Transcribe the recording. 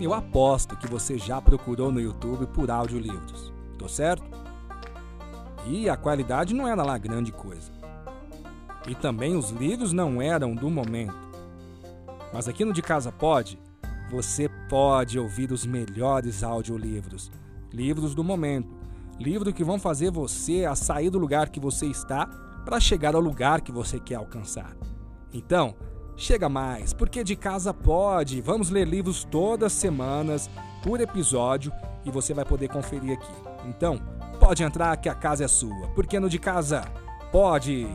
Eu aposto que você já procurou no YouTube por audiolivros. Tô certo? E a qualidade não era lá grande coisa. E também os livros não eram do momento. Mas aqui no De Casa Pode, você pode ouvir os melhores audiolivros, livros do momento, livros que vão fazer você a sair do lugar que você está para chegar ao lugar que você quer alcançar. Então, chega mais, porque de casa pode. Vamos ler livros todas as semanas, por episódio, e você vai poder conferir aqui. Então, pode entrar que a casa é sua, porque no de casa pode.